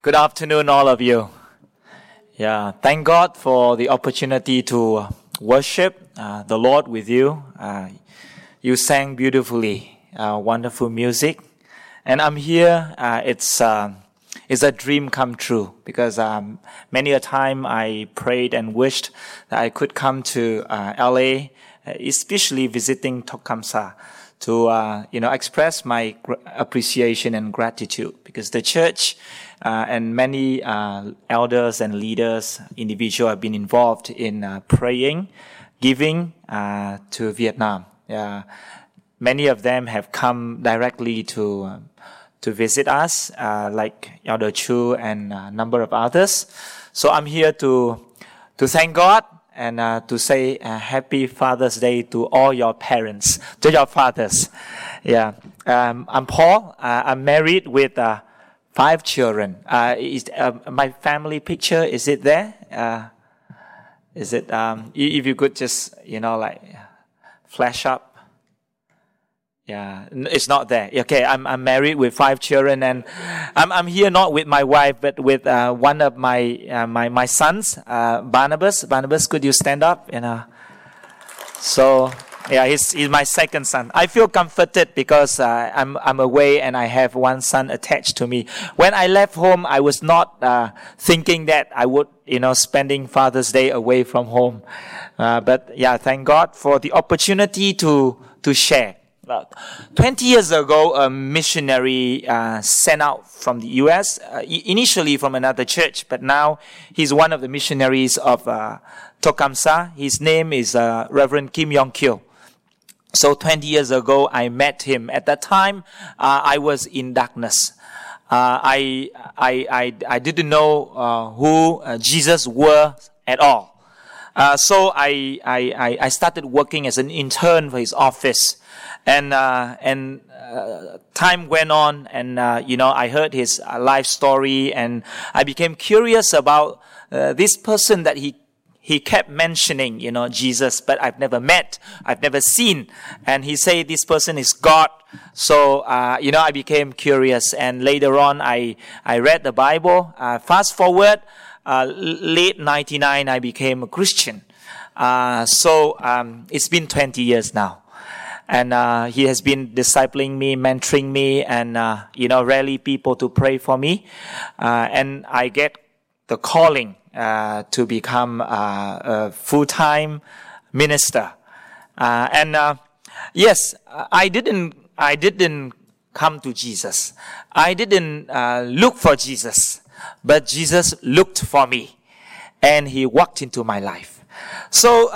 Good afternoon, all of you. Yeah, thank God for the opportunity to worship uh, the Lord with you. Uh, you sang beautifully, uh, wonderful music, and I'm here. Uh, it's uh, it's a dream come true because um, many a time I prayed and wished that I could come to uh, LA, especially visiting Tecumseh to uh, you know express my appreciation and gratitude because the church uh, and many uh, elders and leaders, individuals have been involved in uh, praying, giving uh, to Vietnam. many of them have come directly to um, to visit us, uh, like Elder Chu and a number of others. So I'm here to to thank God and uh, to say uh, happy Father's Day to all your parents, to your fathers. Yeah, um, I'm Paul. Uh, I'm married with uh, five children. Uh, is, uh, my family picture is it there? is it? Um, if you could just you know like flash up. Yeah, it's not there. Okay, I'm, I'm married with five children, and I'm, I'm here not with my wife, but with uh, one of my uh, my my sons, uh, Barnabas. Barnabas, could you stand up? You know, so yeah, he's, he's my second son. I feel comforted because uh, I'm I'm away and I have one son attached to me. When I left home, I was not uh, thinking that I would you know spending Father's Day away from home, uh, but yeah, thank God for the opportunity to to share. 20 years ago, a missionary uh, sent out from the U.S., uh, initially from another church, but now he's one of the missionaries of uh, Tecumseh. His name is uh, Reverend Kim Yong Kyo. So 20 years ago, I met him. At that time, uh, I was in darkness. Uh, I, I, I, I, didn't know who Jesus was at all. so I, I, I started working as an intern for his office and uh, and uh, time went on, and uh, you know I heard his uh, life story, and I became curious about uh, this person that he he kept mentioning, you know, Jesus, but I've never met, I've never seen, and he said this person is God. So uh, you know I became curious, and later on I I read the Bible. fast forward, late '99, I became a Christian. so um, it's been 20 years now and uh, he has been discipling me, mentoring me, and uh, you know, rally people to pray for me. Uh, and I get the calling uh, to become uh, a full-time minister. Uh, and yes, I didn't, I didn't come to Jesus. I didn't look for Jesus, but Jesus looked for me, and He walked into my life. So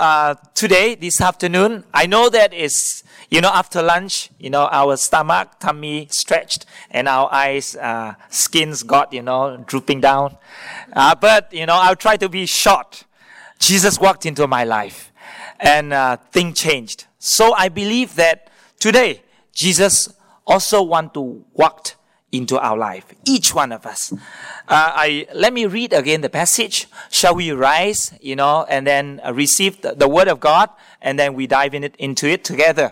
today, this afternoon, I know that it's you know, after lunch, you know, our stomach, tummy stretched and our eyes, uh, skins got, you know, drooping down. Uh, but, you know, I'll try to be short. Jesus walked into my life and uh, thing changed. So I believe that today, Jesus also want to walk into our life, each one of us. Uh, I let me read again the passage. Shall we rise, you know, and then uh, receive the, the, word of God, and then we dive in it, into it together.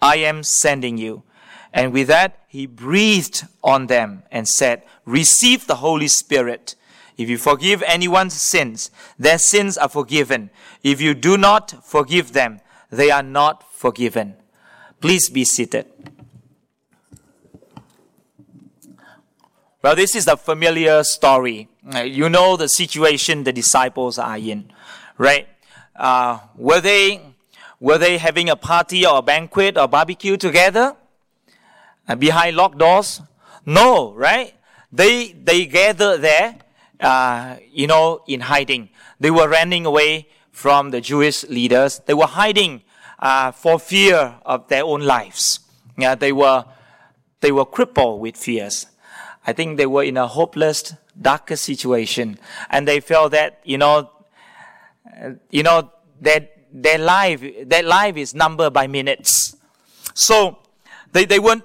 I am sending you. And with that, he breathed on them and said, Receive the Holy Spirit. If you forgive anyone's sins, their sins are forgiven. If you do not forgive them, they are not forgiven. Please be seated. Well, this is a familiar story. You know the situation the disciples are in, right? Uh, were they were they having a party or a banquet or barbecue together? Uh, behind locked doors? No, right? They, they gathered there, uh, you know, in hiding. They were running away from the Jewish leaders. They were hiding uh, for fear of their own lives. Yeah, they were, they were crippled with fears. I think they were in a hopeless, darker situation. And they felt that, you know, uh, you know, that their life, their life is numbered by minutes. So they, they went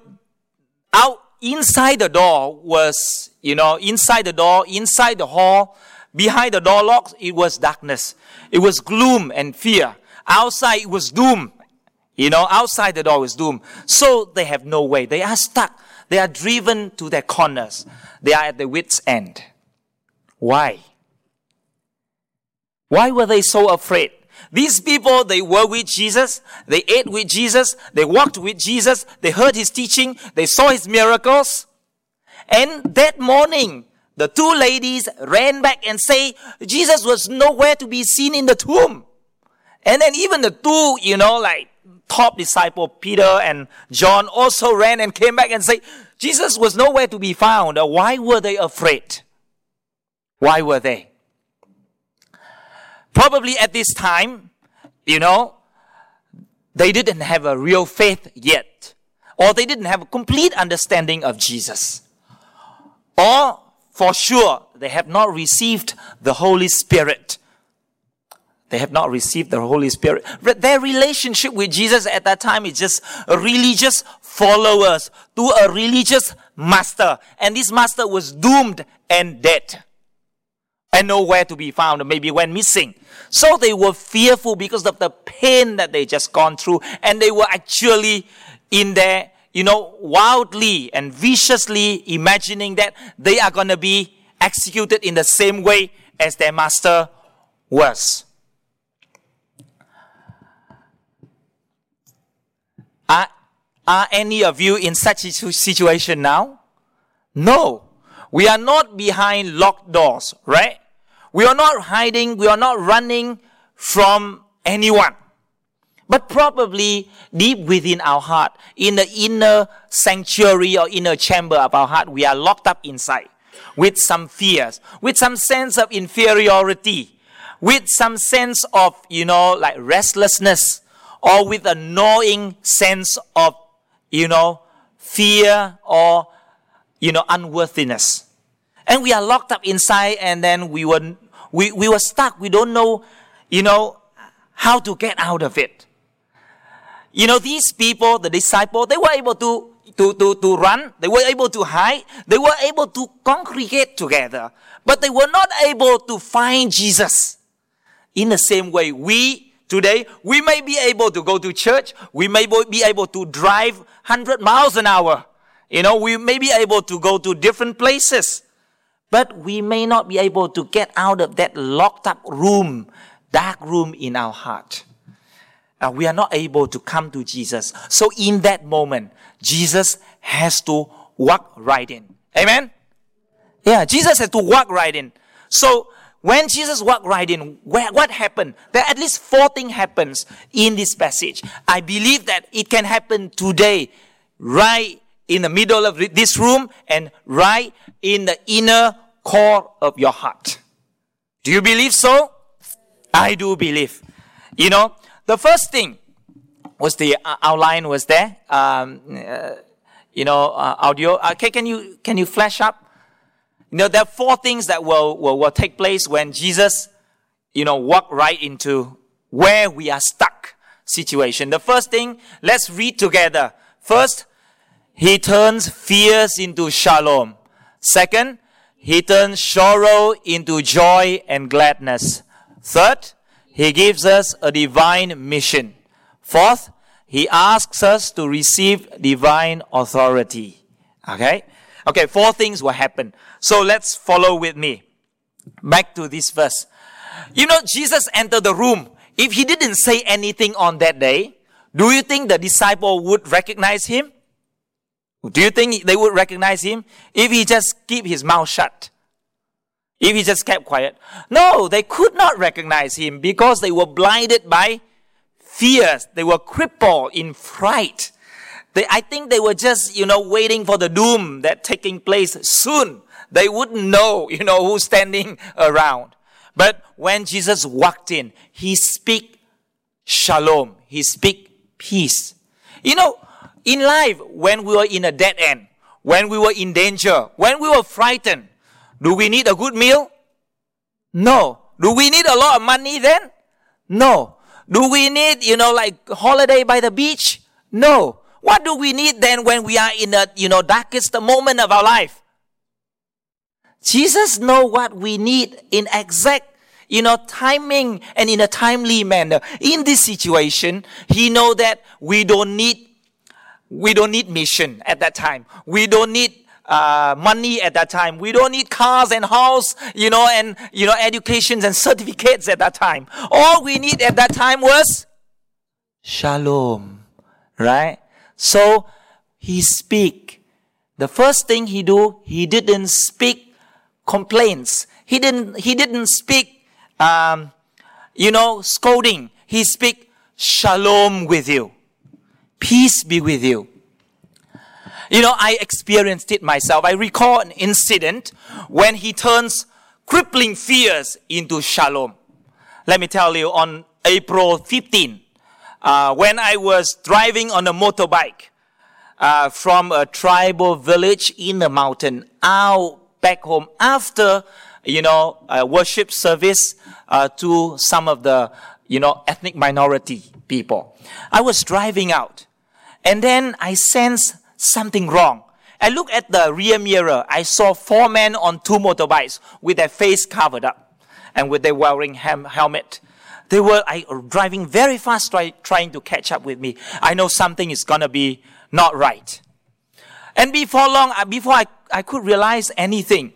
out inside the door was, you know, inside the door, inside the hall, behind the door locks, it was darkness. It was gloom and fear. Outside it was doom. You know, outside the door was doom. So they have no way. They are stuck. They are driven to their corners. They are at the wit's end. Why? Why were they so afraid? These people, they were with Jesus, they ate with Jesus, they walked with Jesus, they heard his teaching, they saw his miracles. And that morning, the two ladies ran back and say, Jesus was nowhere to be seen in the tomb. And then even the two, you know, like top disciple, Peter and John also ran and came back and say, Jesus was nowhere to be found. Why were they afraid? Why were they? Probably at this time, you know, they didn't have a real faith yet. Or they didn't have a complete understanding of Jesus. Or, for sure, they have not received the Holy Spirit. They have not received the Holy Spirit. Their relationship with Jesus at that time is just religious followers to a religious master. And this master was doomed and dead and nowhere to be found, maybe went missing. So they were fearful because of the pain that they just gone through, and they were actually in there, you know, wildly and viciously imagining that they are going to be executed in the same way as their master was. Are, are any of you in such a situation now? No. We are not behind locked doors, right? We are not hiding, we are not running from anyone. But probably deep within our heart, in the inner sanctuary or inner chamber of our heart, we are locked up inside with some fears, with some sense of inferiority, with some sense of, you know, like restlessness, or with a gnawing sense of, you know, fear or, you know, unworthiness. And we are locked up inside and then we were we, we were stuck. We don't know, you know, how to get out of it. You know, these people, the disciples, they were able to, to, to, to run. They were able to hide. They were able to congregate together. But they were not able to find Jesus. In the same way, we today, we may be able to go to church. We may be able to drive 100 miles an hour. You know, we may be able to go to different places but we may not be able to get out of that locked up room, dark room in our heart. Uh, we are not able to come to Jesus. So in that moment, Jesus has to walk right in. Amen? Yeah, Jesus has to walk right in. So when Jesus walked right in, where, what happened? There are at least four things happens in this passage. I believe that it can happen today, right in the middle of this room and right in the inner core of your heart. Do you believe so? I do believe. You know, the first thing was the uh, outline was there. Um, uh, you know, uh, audio. Okay, can you can you flash up? You know, there are four things that will, will will take place when Jesus, you know, walk right into where we are stuck situation. The first thing, let's read together. First, he turns fears into shalom. Second, he turns sorrow into joy and gladness. Third, He gives us a divine mission. Fourth, He asks us to receive divine authority. Okay? Okay, four things will happen. So let's follow with me. Back to this verse. You know, Jesus entered the room. If he didn't say anything on that day, do you think the disciple would recognize him? Do you think they would recognize him if he just keep his mouth shut? If he just kept quiet? No, they could not recognize him because they were blinded by fears. They were crippled in fright. They, I think they were just, you know, waiting for the doom that taking place soon. They wouldn't know, you know, who's standing around. But when Jesus walked in, he speak shalom. He speak peace. You know, in life, when we are in a dead end, when we were in danger, when we were frightened, do we need a good meal? No. Do we need a lot of money then? No. Do we need, you know, like holiday by the beach? No. What do we need then when we are in the, you know, darkest moment of our life? Jesus know what we need in exact, you know, timing and in a timely manner. In this situation, he know that we don't need, we don't need mission at that time. We don't need uh, money at that time. We don't need cars and house, you know, and, you know, educations and certificates at that time. All we need at that time was shalom, right? So he speak. The first thing he do, he didn't speak complaints. He didn't, he didn't speak, um, you know, scolding. He speak shalom with you. Peace be with you. You know, I experienced it myself. I recall an incident when he turns crippling fears into shalom. Let me tell you, on April 15, uh, when I was driving on a motorbike uh, from a tribal village in the mountain out back home after, you know, a worship service uh, to some of the, you know, ethnic minority people. I was driving out and then I sensed something wrong. I looked at the rear mirror. I saw four men on two motorbikes with their face covered up and with their wearing hem- helmet. They were I, driving very fast, try, trying to catch up with me. I know something is gonna be not right. And before long, before I, I could realize anything,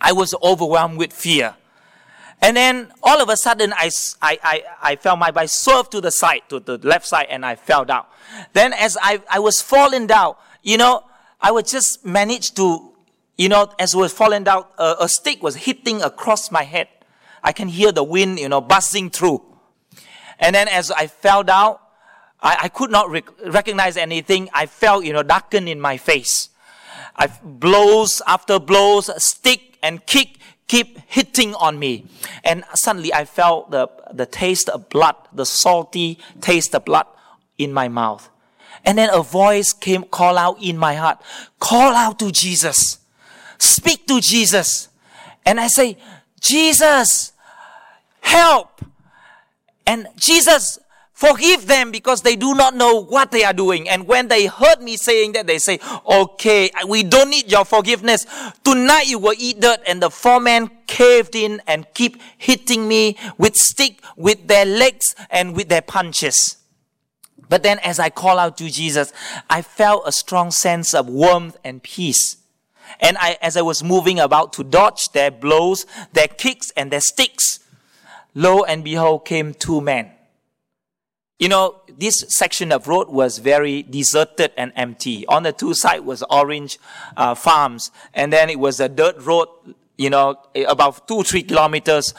I was overwhelmed with fear. And then all of a sudden, I, I, I, I felt my bike swerved to the side, to the left side, and I fell down. Then as I, I was falling down, you know, I would just manage to, you know, as I was falling down, a, a stick was hitting across my head. I can hear the wind, you know, buzzing through. And then as I fell down, I, I could not rec- recognize anything. I felt, you know, darkened in my face. I blows after blows, stick and kick keep hitting on me. And suddenly I felt the, the taste of blood, the salty taste of blood in my mouth. And then a voice came, call out in my heart, call out to Jesus. Speak to Jesus. And I say, Jesus, help. And Jesus, Forgive them because they do not know what they are doing. And when they heard me saying that, they say, okay, we don't need your forgiveness. Tonight you will eat dirt. And the four men caved in and keep hitting me with stick, with their legs and with their punches. But then as I call out to Jesus, I felt a strong sense of warmth and peace. And I, as I was moving about to dodge their blows, their kicks and their sticks, lo and behold came two men you know, this section of road was very deserted and empty. On the two side was orange uh, farms, and then it was a dirt road. You know, about two three kilometers,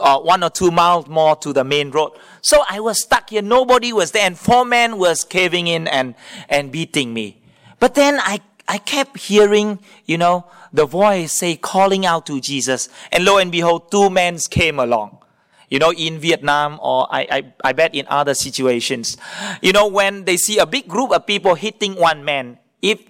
uh, one or two miles more to the main road. So I was stuck here. Nobody was there, and four men was caving in and and beating me. But then I I kept hearing, you know, the voice say calling out to Jesus, and lo and behold, two men came along. You know, in Vietnam or I, I, I bet in other situations. You know, when they see a big group of people hitting one man, if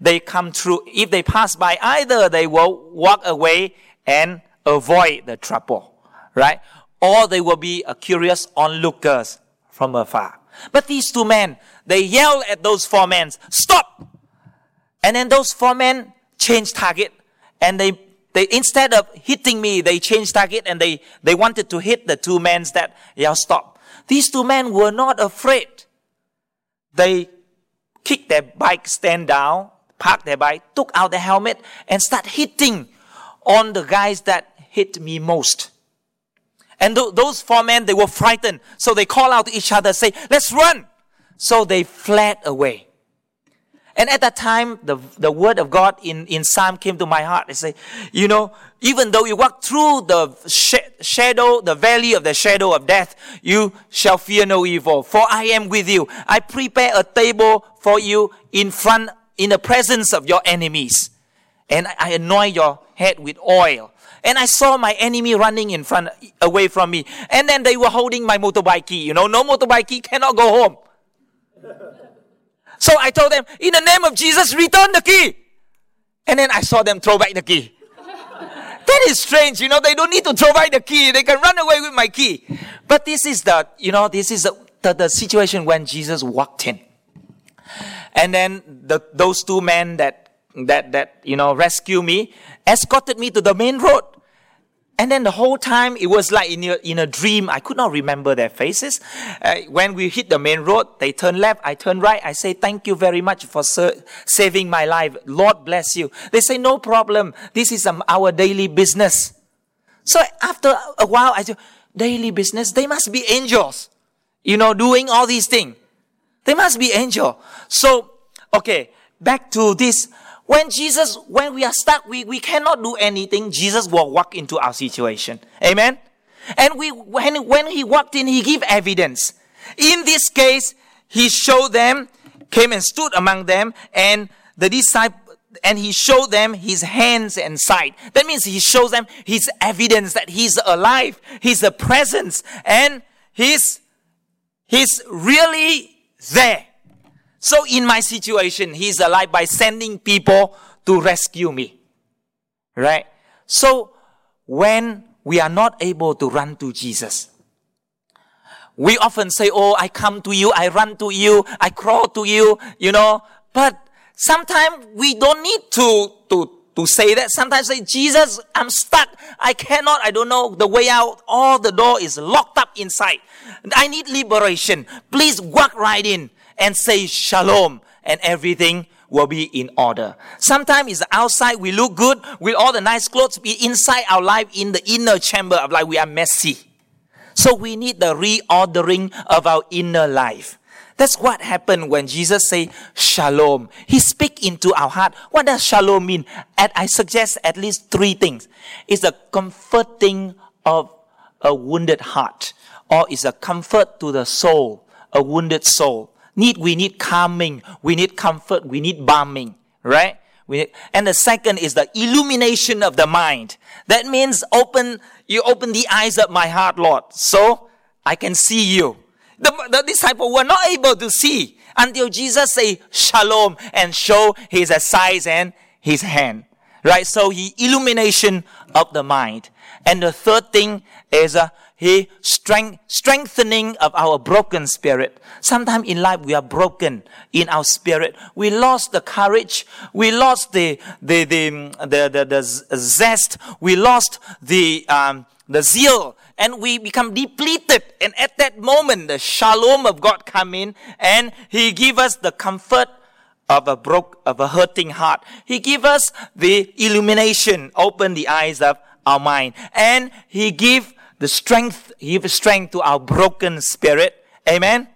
they come through, if they pass by, either they will walk away and avoid the trouble, right? Or they will be a curious onlookers from afar. But these two men, they yell at those four men, stop! And then those four men change target and they they, instead of hitting me, they changed target and they, they wanted to hit the two men that, yeah, stop. These two men were not afraid. They kicked their bike stand down, parked their bike, took out the helmet and start hitting on the guys that hit me most. And th- those four men, they were frightened. So they call out to each other, say, let's run. So they fled away. And at that time, the, the word of God in, in Psalm came to my heart. It say, you know, even though you walk through the sh- shadow, the valley of the shadow of death, you shall fear no evil, for I am with you. I prepare a table for you in front, in the presence of your enemies. And I anoint your head with oil. And I saw my enemy running in front, away from me. And then they were holding my motorbike key. You know, no motorbike key cannot go home. So I told them, in the name of Jesus, return the key. And then I saw them throw back the key. that is strange, you know, they don't need to throw back the key. They can run away with my key. But this is the, you know, this is the, the, the situation when Jesus walked in. And then the, those two men that, that, that, you know, rescue me, escorted me to the main road. And then the whole time it was like in a, in a dream. I could not remember their faces. Uh, when we hit the main road, they turn left, I turn right. I say, thank you very much for ser- saving my life. Lord bless you. They say, no problem. This is um, our daily business. So after a while, I say, daily business, they must be angels, you know, doing all these things. They must be angel. So, okay, back to this when Jesus, when we are stuck, we, we cannot do anything. Jesus will walk into our situation. Amen. And we, when, when he walked in, he gave evidence. In this case, he showed them, came and stood among them, and the disciple, and he showed them his hands and side. That means he shows them his evidence that he's alive, he's a presence, and he's, he's really there. So in my situation, he's alive by sending people to rescue me. Right? So when we are not able to run to Jesus, we often say, Oh, I come to you, I run to you, I crawl to you, you know. But sometimes we don't need to, to, to say that. Sometimes say, Jesus, I'm stuck. I cannot, I don't know the way out. All the door is locked up inside. I need liberation. Please walk right in and say shalom and everything will be in order. Sometimes it's outside we look good with all the nice clothes, be inside our life in the inner chamber of life we are messy. So we need the reordering of our inner life. That's what happened when Jesus say shalom. He speak into our heart. What does shalom mean? And I suggest at least three things. It's a comforting of a wounded heart, or it's a comfort to the soul, a wounded soul need we need calming, we need comfort, we need balming, right? We, and the second is the illumination of the mind. That means open, you open the eyes of my heart, Lord, so I can see you. The, the disciples were not able to see until Jesus say shalom and show his size and his hand. Right? So he illumination of the mind. And the third thing is uh, he strength, strengthening of our broken spirit. Sometimes in life we are broken in our spirit. We lost the courage. We lost the, the, the, the, the, the zest. We lost the, um, the zeal and we become depleted. And at that moment, the shalom of God come in and he give us the comfort of a broke, of a hurting heart. He give us the illumination, open the eyes of our mind. And he give the strength, give strength to our broken spirit. Amen.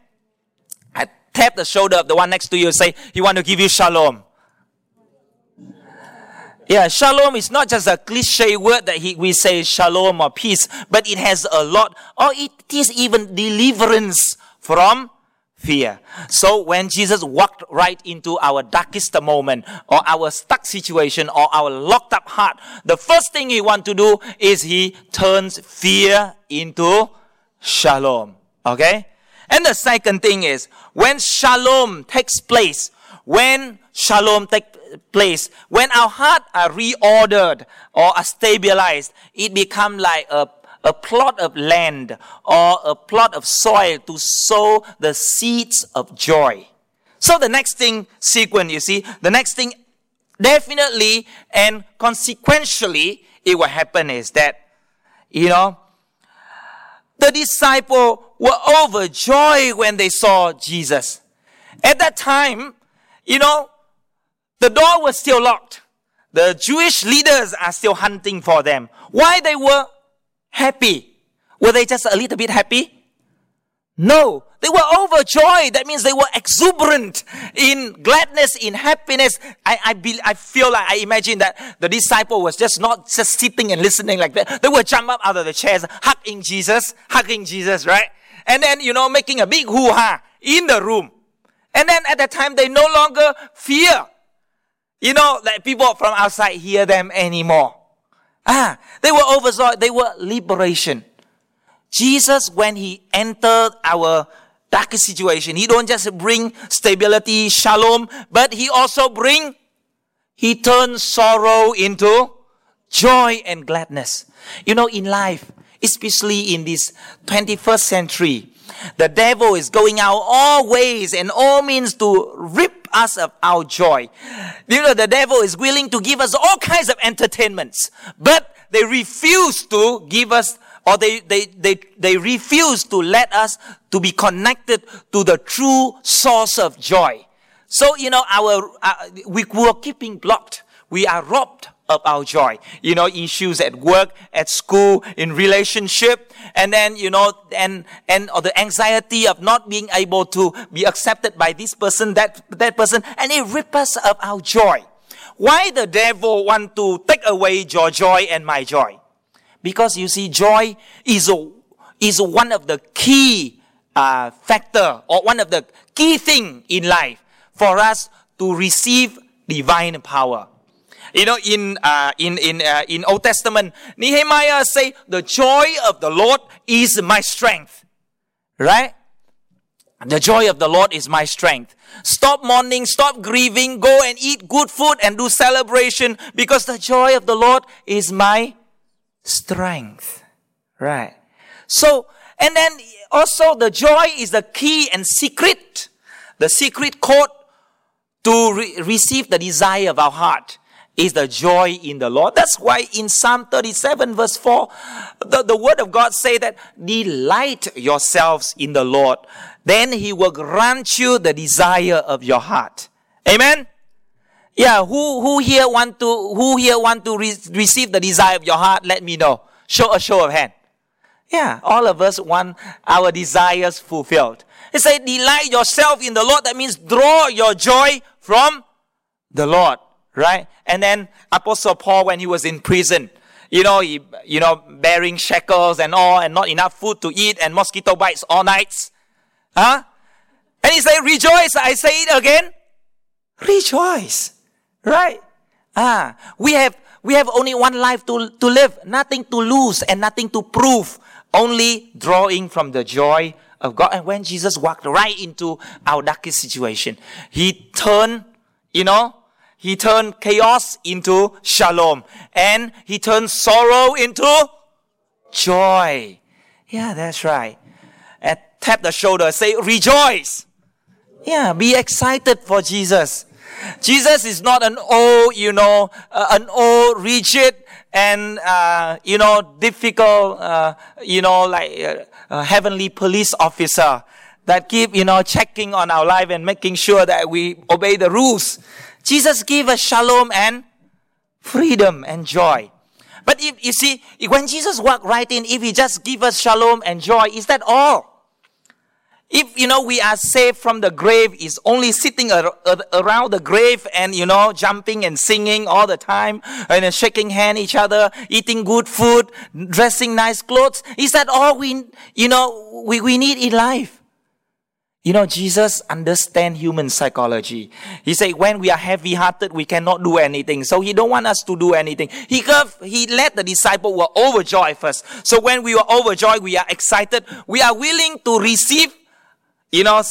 I tap the shoulder of the one next to you and say, He want to give you shalom. Yeah, shalom is not just a cliche word that he, we say shalom or peace, but it has a lot, or it is even deliverance from fear. So when Jesus walked right into our darkest moment or our stuck situation or our locked up heart, the first thing he wants to do is he turns fear into shalom. Okay? And the second thing is when shalom takes place, when shalom takes place, when our heart are reordered or are stabilized, it becomes like a a plot of land or a plot of soil to sow the seeds of joy. So the next thing, sequence, you see, the next thing definitely and consequentially it will happen is that, you know, the disciples were overjoyed when they saw Jesus. At that time, you know, the door was still locked. The Jewish leaders are still hunting for them. Why they were happy. Were they just a little bit happy? No, they were overjoyed. That means they were exuberant in gladness, in happiness. I, I, be, I feel like I imagine that the disciple was just not just sitting and listening like that. They would jump up out of the chairs, hugging Jesus, hugging Jesus, right? And then, you know, making a big hoo-ha in the room. And then at that time, they no longer fear. You know, like people from outside hear them anymore. Ah, they were overjoyed. They were liberation. Jesus, when he entered our darkest situation, he don't just bring stability, shalom, but he also bring He turns sorrow into joy and gladness. You know, in life, especially in this 21st century, the devil is going out all ways and all means to rip us of our joy. You know, the devil is willing to give us all kinds of entertainments, but they refuse to give us or they, they, they, they refuse to let us to be connected to the true source of joy. So, you know, our, uh, we were keeping blocked. We are robbed of our joy. You know, issues at work, at school, in relationship, and then, you know, and, and or the anxiety of not being able to be accepted by this person, that, that person, and it rips us of our joy. Why the devil want to take away your joy and my joy? Because you see, joy is, a, is one of the key uh, factor or one of the key thing in life for us to receive divine power. You know, in uh, in in uh, in Old Testament, Nehemiah say, "The joy of the Lord is my strength." Right? The joy of the Lord is my strength. Stop mourning, stop grieving, go and eat good food and do celebration because the joy of the Lord is my strength. Right? So, and then also the joy is the key and secret, the secret code to re- receive the desire of our heart is the joy in the Lord. That's why in Psalm 37 verse 4, the, the word of God say that delight yourselves in the Lord. Then he will grant you the desire of your heart. Amen. Yeah, who, who here want to, who here want to re- receive the desire of your heart? Let me know. Show a show of hand. Yeah, all of us want our desires fulfilled. It says, delight yourself in the Lord. That means draw your joy from the Lord right? And then Apostle Paul, when he was in prison, you know, he, you know, bearing shackles and all, and not enough food to eat, and mosquito bites all nights, huh? And he said, "Rejoice!" I say it again, rejoice, right? Ah, we have we have only one life to to live, nothing to lose and nothing to prove, only drawing from the joy of God. And when Jesus walked right into our darkest situation, he turned, you know, he turned chaos into shalom. And he turned sorrow into joy. Yeah, that's right. And tap the shoulder, say, rejoice. Yeah, be excited for Jesus. Jesus is not an old, you know, uh, an old, rigid, and, uh, you know, difficult, uh, you know, like uh, heavenly police officer that keep, you know, checking on our life and making sure that we obey the rules. Jesus gave us shalom and freedom and joy. But if you see, when Jesus walked right in, if he just give us shalom and joy, is that all? If, you know, we are saved from the grave, is only sitting ar- ar- around the grave and, you know, jumping and singing all the time, and shaking hand each other, eating good food, dressing nice clothes, is that all we, you know, we, we need in life? You know, Jesus understand human psychology. He said, when we are heavy hearted, we cannot do anything. So he don't want us to do anything. He gave, he let the disciple were overjoyed first. So when we were overjoyed, we are excited. We are willing to receive, you know,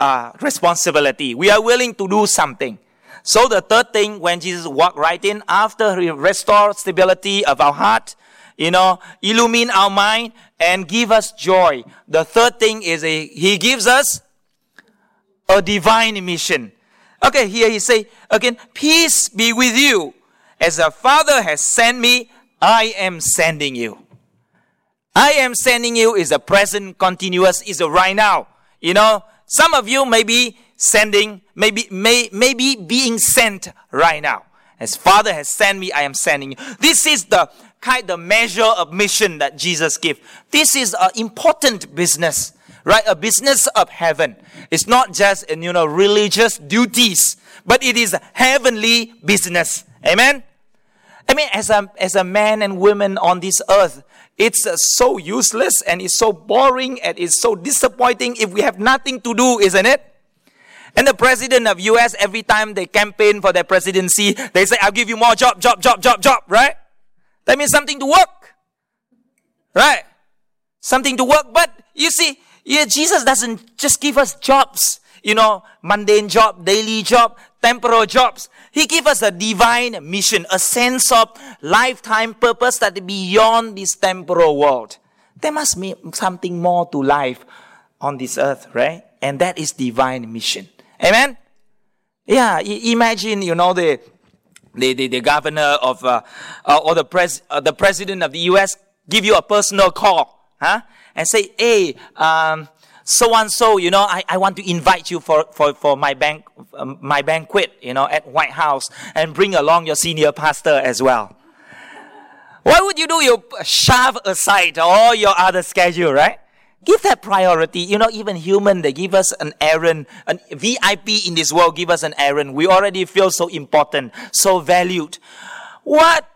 uh, responsibility. We are willing to do something. So the third thing, when Jesus walked right in, after he restored stability of our heart, you know, illumine our mind and give us joy. The third thing is a, he gives us a divine mission. Okay, here he say again, peace be with you. As the Father has sent me, I am sending you. I am sending you is a present continuous, is a right now. You know, some of you may be sending, maybe, may, maybe being sent right now. As Father has sent me, I am sending you. This is the kind of measure of mission that Jesus gave. This is an important business, right? A business of heaven. It's not just, you know, religious duties, but it is heavenly business. Amen? I mean, as a, as a man and woman on this earth, it's uh, so useless and it's so boring and it's so disappointing if we have nothing to do, isn't it? And the president of US, every time they campaign for their presidency, they say, I'll give you more job, job, job, job, job, right? That means something to work. Right? Something to work. But you see, yeah, Jesus doesn't just give us jobs, you know, mundane job, daily job, temporal jobs. He gives us a divine mission, a sense of lifetime purpose that beyond this temporal world. There must be something more to life on this earth, right? And that is divine mission. Amen? Yeah, imagine, you know, the, the, the, the governor of, uh, uh, or the, pres, uh, the president of the U.S. give you a personal call, huh? And say, hey, um, so and so, you know, I, I want to invite you for, for, for my bank, um, my banquet, you know, at White House and bring along your senior pastor as well. What would you do? You shove aside all your other schedule, right? Give that priority. You know, even human, they give us an errand, an VIP in this world give us an errand. We already feel so important, so valued. What,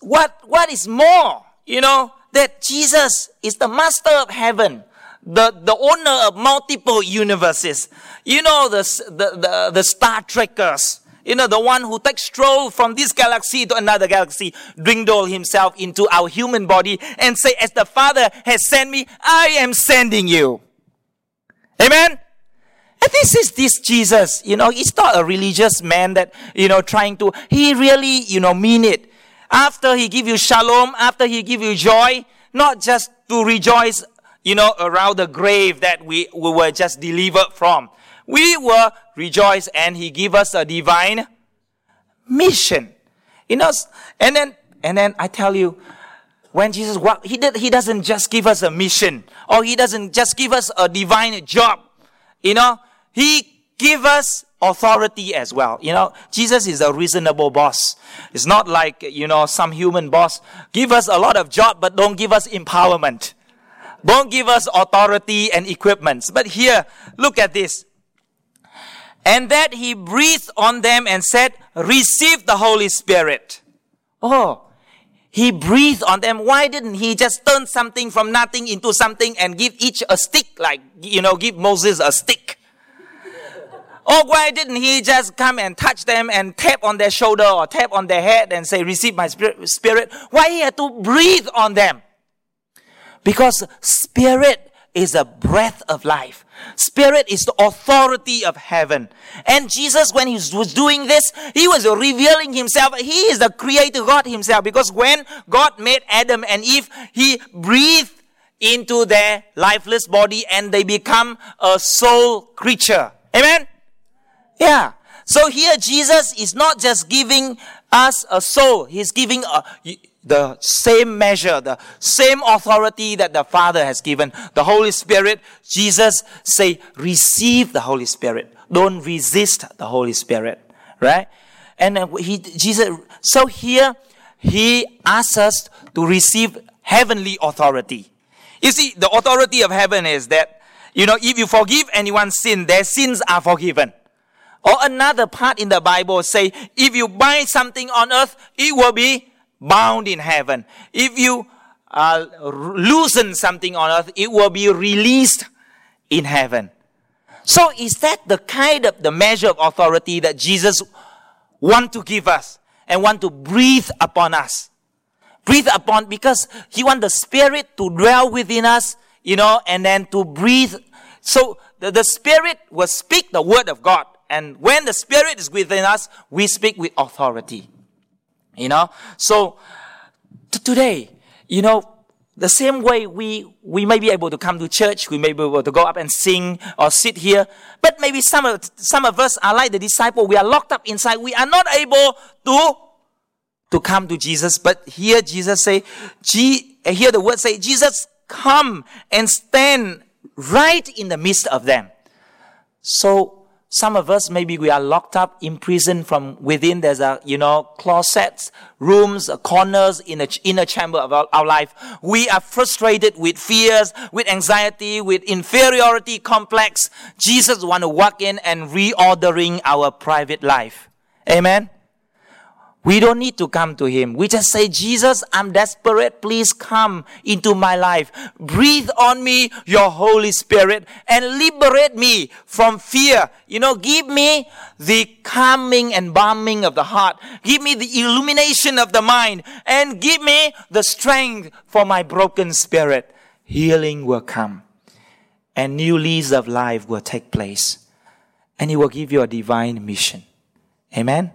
what, what is more? You know, that Jesus is the master of heaven the, the owner of multiple universes. You know, the, the, the, the Star Trekkers. You know, the one who takes stroll from this galaxy to another galaxy, dwindle himself into our human body and say, as the Father has sent me, I am sending you. Amen? And this is this Jesus, you know, he's not a religious man that, you know, trying to, he really, you know, mean it. After he give you shalom, after he give you joy, not just to rejoice you know, around the grave that we, we were just delivered from. We were rejoiced and he give us a divine mission. You know, and then, and then I tell you, when Jesus walked, he, did, he doesn't just give us a mission or he doesn't just give us a divine job. You know, he give us authority as well. You know, Jesus is a reasonable boss. It's not like, you know, some human boss. Give us a lot of job, but don't give us empowerment. Don't give us authority and equipments. But here, look at this. And that he breathed on them and said, receive the Holy Spirit. Oh, he breathed on them. Why didn't he just turn something from nothing into something and give each a stick, like, you know, give Moses a stick? Or why didn't he just come and touch them and tap on their shoulder or tap on their head and say, receive my spirit? Why he had to breathe on them? Because spirit is a breath of life. Spirit is the authority of heaven. And Jesus, when he was doing this, he was revealing himself. He is the creator God himself. Because when God made Adam and Eve, he breathed into their lifeless body and they become a soul creature. Amen? Yeah. So here Jesus is not just giving us a soul. He's giving a, the same measure, the same authority that the Father has given. The Holy Spirit, Jesus say, receive the Holy Spirit. Don't resist the Holy Spirit. Right? And he, Jesus, so here, he asks us to receive heavenly authority. You see, the authority of heaven is that, you know, if you forgive anyone's sin, their sins are forgiven. Or another part in the Bible say, if you bind something on earth, it will be bound in heaven. If you uh, loosen something on earth, it will be released in heaven. So is that the kind of the measure of authority that Jesus want to give us and want to breathe upon us? Breathe upon because he want the spirit to dwell within us, you know, and then to breathe. So the, the spirit will speak the word of God. And when the spirit is within us, we speak with authority. You know? So, t- today, you know, the same way we, we may be able to come to church, we may be able to go up and sing or sit here, but maybe some of, some of us are like the disciple, we are locked up inside, we are not able to, to come to Jesus, but here Jesus say, G, uh, here the word say, Jesus come and stand right in the midst of them. So some of us, maybe we are locked up, imprisoned from within. There's a, you know, closets, rooms, uh, corners in the inner chamber of our, our life. We are frustrated with fears, with anxiety, with inferiority complex. Jesus want to walk in and reordering our private life. Amen. We don't need to come to Him. We just say, Jesus, I'm desperate. Please come into my life. Breathe on me your Holy Spirit and liberate me from fear. You know, give me the calming and balming of the heart. Give me the illumination of the mind and give me the strength for my broken spirit. Healing will come and new lease of life will take place and He will give you a divine mission. Amen.